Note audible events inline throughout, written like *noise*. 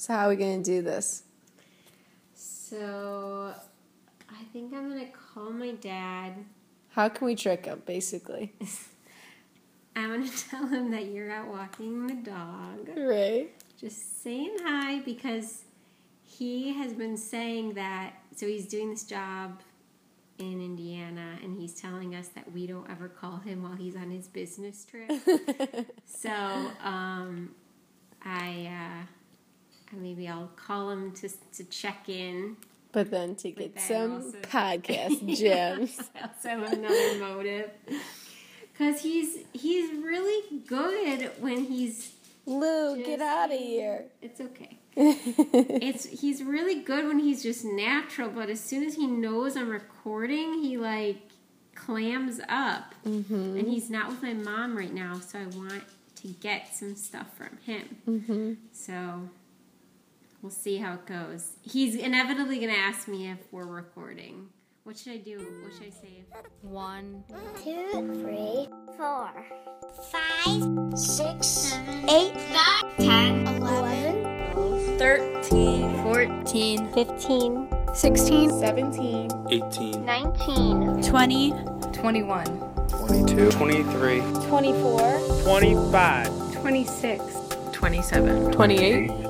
So how are we gonna do this? So I think I'm gonna call my dad. How can we trick him, basically? *laughs* I'm gonna *laughs* tell him that you're out walking the dog. Right. Just saying hi because he has been saying that. So he's doing this job in Indiana, and he's telling us that we don't ever call him while he's on his business trip. *laughs* so um, I. Uh, maybe I'll call him to to check in. But then to get then some also- *laughs* podcast gems. *laughs* Also another motive. Cause he's he's really good when he's Lou, Just get out of here. it's okay. *laughs* It's he's really good when he's just natural, but as soon as he knows I'm recording, he like clams up. mm-hmm. And he's not with my mom right now, so I want to get some stuff from him. Mm-hmm. So we'll see how it goes. He's inevitably gonna ask me if we're recording. What should I do? What should I say? One, two, three, four, five, six, seven, eight, nine, ten, eleven, 13, 14, 15, 16, 17. 18, 19, 20, 21, 22, 23, 24, 25, 26. 27, 28.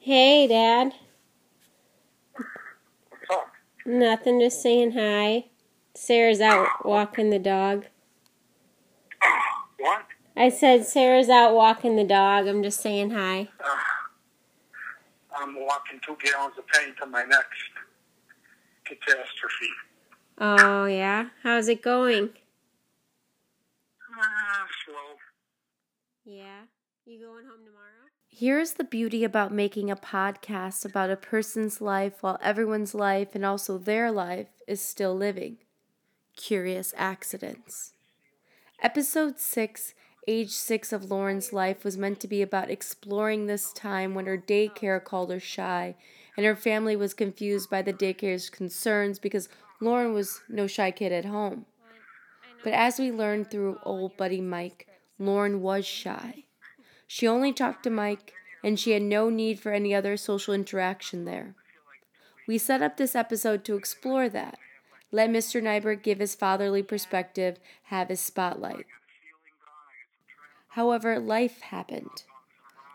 Hey, Dad. what's up? Nothing, just saying hi. Sara's out walking the dog. What? I said Sara's out walking the dog. I'm just saying hi. I'm walking two gallons of paint to my next catastrophe. Oh, yeah? How's it going? Ah, slow. Yeah? You going home tomorrow? Here's the beauty about making a podcast about a person's life while everyone's life and also their life is still living. Curious Accidents. Episode 6, age 6 of Lauren's life, was meant to be about exploring this time when her daycare called her shy and her family was confused by the daycare's concerns because Lauren was no shy kid at home. But as we learned through old buddy Mike, Lauren was shy. She only talked to Mike, and she had no need for any other social interaction there. We set up this episode to explore that. Let Mr. Nyberg give his fatherly perspective, have his spotlight. However, life happened.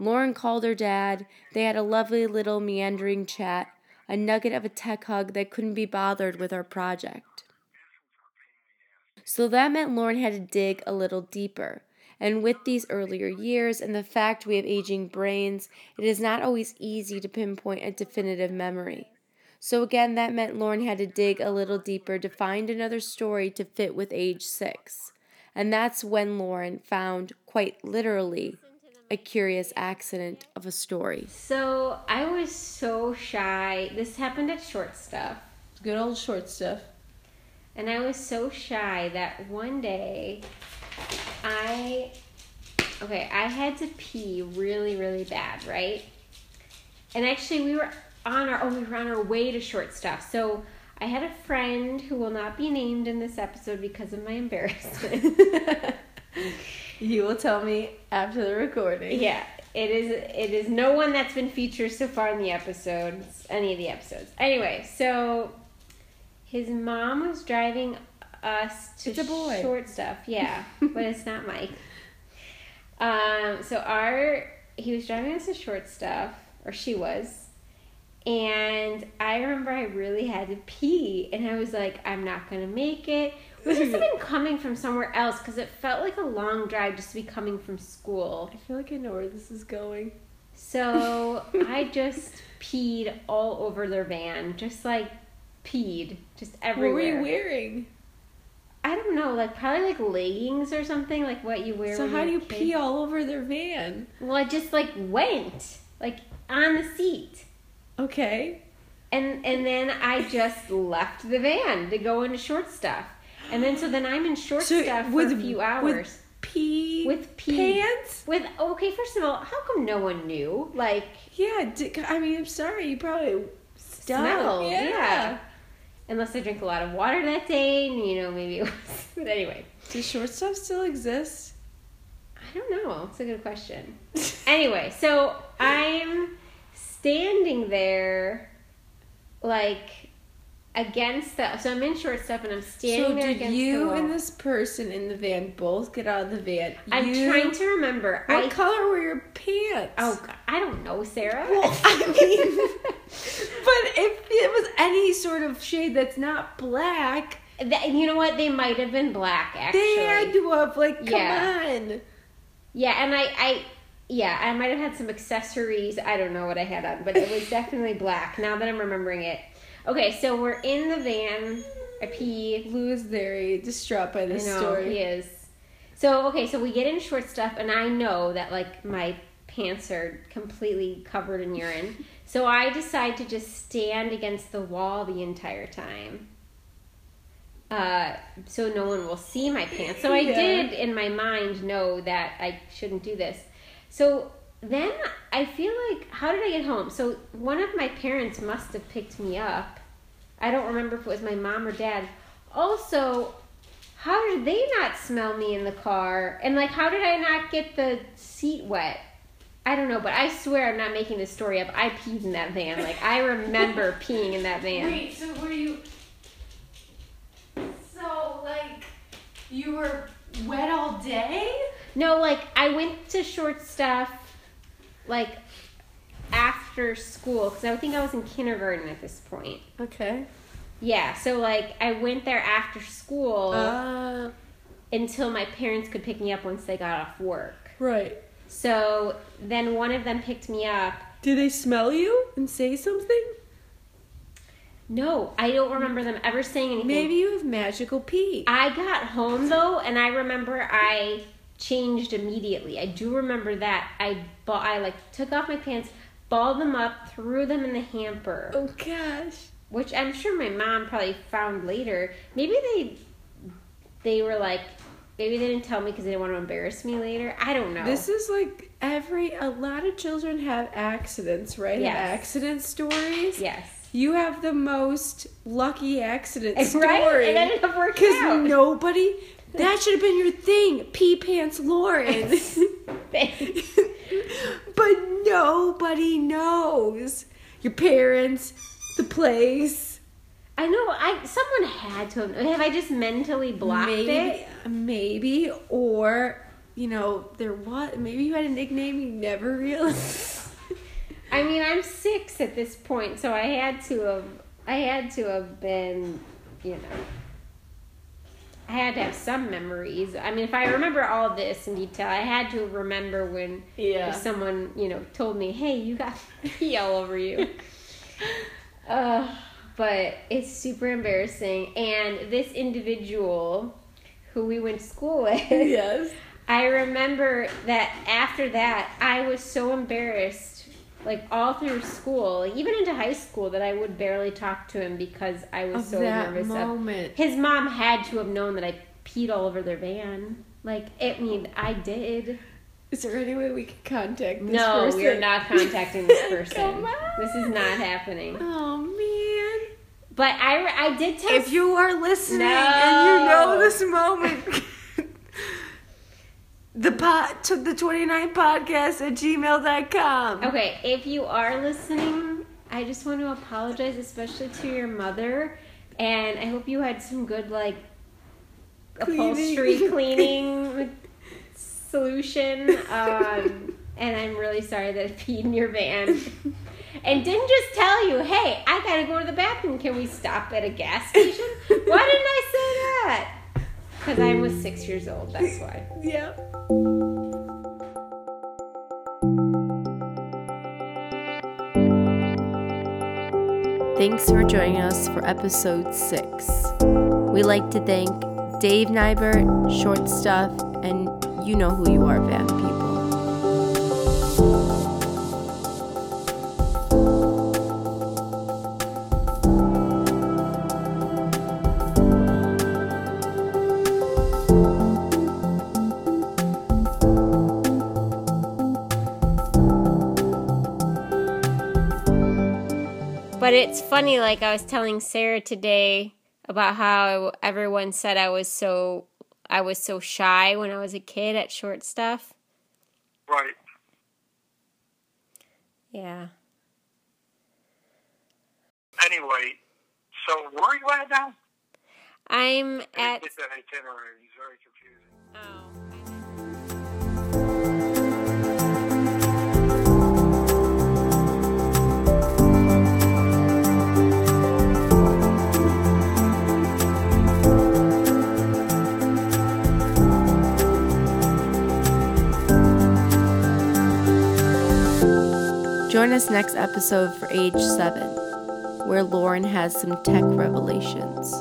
Lauren called her dad. They had a lovely little meandering chat, a nugget of a tech hug that couldn't be bothered with our project. So that meant Lauren had to dig a little deeper. And with these earlier years and the fact we have aging brains, it is not always easy to pinpoint a definitive memory. So again, that meant Lauren had to dig a little deeper to find another story to fit with age six. And that's when Lauren found, quite literally, a curious accident of a story. So I was so shy. This happened at Short Stuff. Good old short stuff. And I was so shy that one day I okay, I had to pee really, really bad, right? And actually we were on our oh, we were on our way to short stuff. So I had a friend who will not be named in this episode because of my embarrassment. *laughs* You will tell me after the recording. yeah, it is it is no one that's been featured so far in the episodes, any of the episodes. Anyway, so His mom was driving us to It's a boy. short stuff. Yeah, *laughs* but it's not Mike. Um, so our he was driving us to short stuff, or she was, and I remember I really had to pee, and I was like, I'm not gonna make it. We must have been coming from somewhere else because it felt like a long drive just to be coming from school. I feel like I know where this is going. So *laughs* I just peed all over their van, just like peed, just everywhere. What were you wearing? I don't know, like probably like leggings or something, like what you wear. So how do you kid. pee all over their van? Well, I just like went like on the seat, Okay. and and then I just left the van to go into short stuff, and then so then I'm in short So stuff with- for a few hours. with Pee With pee. pants? With okay, first of all, how come no one knew? Like Yeah, I mean, I'm sorry, you probably smell, Yeah. yeah. Unless I drink a lot of water that day, and you know maybe it was. *laughs* But anyway, Does short stuff still exist? I don't know. It's a good question. anyway, so I'm standing there, like against the. So I'm in short stuff, and I'm standing so there did against the you wall. and this person in the van both get out of the van? I'm You- trying to remember. What I color were your pants? oh God, I don't know, Sara. Well, *laughs* I mean, but if it was any sort of shade that's not black, That- you know what? They might have been black. Actually, they had to have like, come Yeah. on. Yeah, and I, I, yeah, I might have had some accessories. I don't know what I had on, but it was definitely black. Now that I'm remembering it. Okay, so we're in the van. I pee. Lou is very distraught by I this know story. he is. So okay, so we get in short stuff, and I know that like my pants are completely covered in urine. So I decide to just stand against the wall the entire time. Uh, so no one will see my pants. So I Yeah. did in my mind know that I shouldn't do this. So then I feel like how did I get home? So one of my parents must have picked me up. I don't remember if it was my mom or dad. Also, how did they not smell me in the car? And like how did I not get the seat wet? I don't know, but I swear I'm not making this story up. I peed in that van. Like I remember *laughs* peeing in that van. Wait, so were you? So like, you were wet all day? No, like I went to short stuff like after school because I think I was in kindergarten at this point. Okay. Yeah, so like I went there after school Uh, until my parents could pick me up once they got off work. right. So then one of them picked me up. Did they smell you and say something? No, I don't remember them ever saying anything. Maybe you have magical pee. I got home though, and I remember I changed immediately. I do remember that. I ba- I like took off my pants, balled them up, threw them in the hamper, oh gosh. which I'm sure my mom probably found later. Maybe they they were like maybe they didn't tell me because they didn't want to embarrass me later. I don't know. This is like every a lot of children have accidents, right? Yes. Have accident stories. yes. You have the most lucky accident *laughs* Right? story. It ended up working Because nobody that should have been your thing. Pee pants Lauren. *laughs* nobody knows. Your parents, the place. I know. I someone had to have. Have I just mentally blocked maybe it? maybe or you know, there was maybe you had a nickname you never realized. I mean, I'm six at this point, so I had to have. I had to have been, you know. I had to have some memories. I mean, if I remember all this in detail, I had to remember when Yeah. someone, you know, told me, "Hey, you got *laughs* pee all over you." *laughs* uh, but it's super embarrassing. And this individual, who we went to school with, yes. *laughs* I remember that after that, I was so embarrassed, like all through school, like, even into high school, that I would barely talk to him because I was Of so nervous. Of, moment. his mom had to have known that I peed all over their van. Like, I mean, I did. Is there any way we can contact this no, person? we are not contacting this *laughs* person. This is not happening. Oh man. But I, I did tell. If you are listening and you know this moment, *laughs* the pot to the 29 podcast at gmail.com. Okay, if you are listening, I just want to apologize, especially to your mother, And I hope you had some good like upholstery *laughs* cleaning solution. Um, and I'm really sorry that I peed in your van. And didn't just tell you, hey, I gotta go to the bathroom. Can we stop at a gas station? Why didn't I? Because I was six years old, that's why. *laughs* Yeah. Thanks for joining us for episode six. We like to thank Dave Nybert, Short Stuff, and you know who you are, Van But it's funny, like I was telling Sara today about how everyone said I was so I was so shy when I was a kid at short stuff. Right. Yeah. Anyway, so where are you at now? I'm at get that itinerary. It's very confusing. oh. Join us next episode for Age 7, where Lauren has some tech revelations.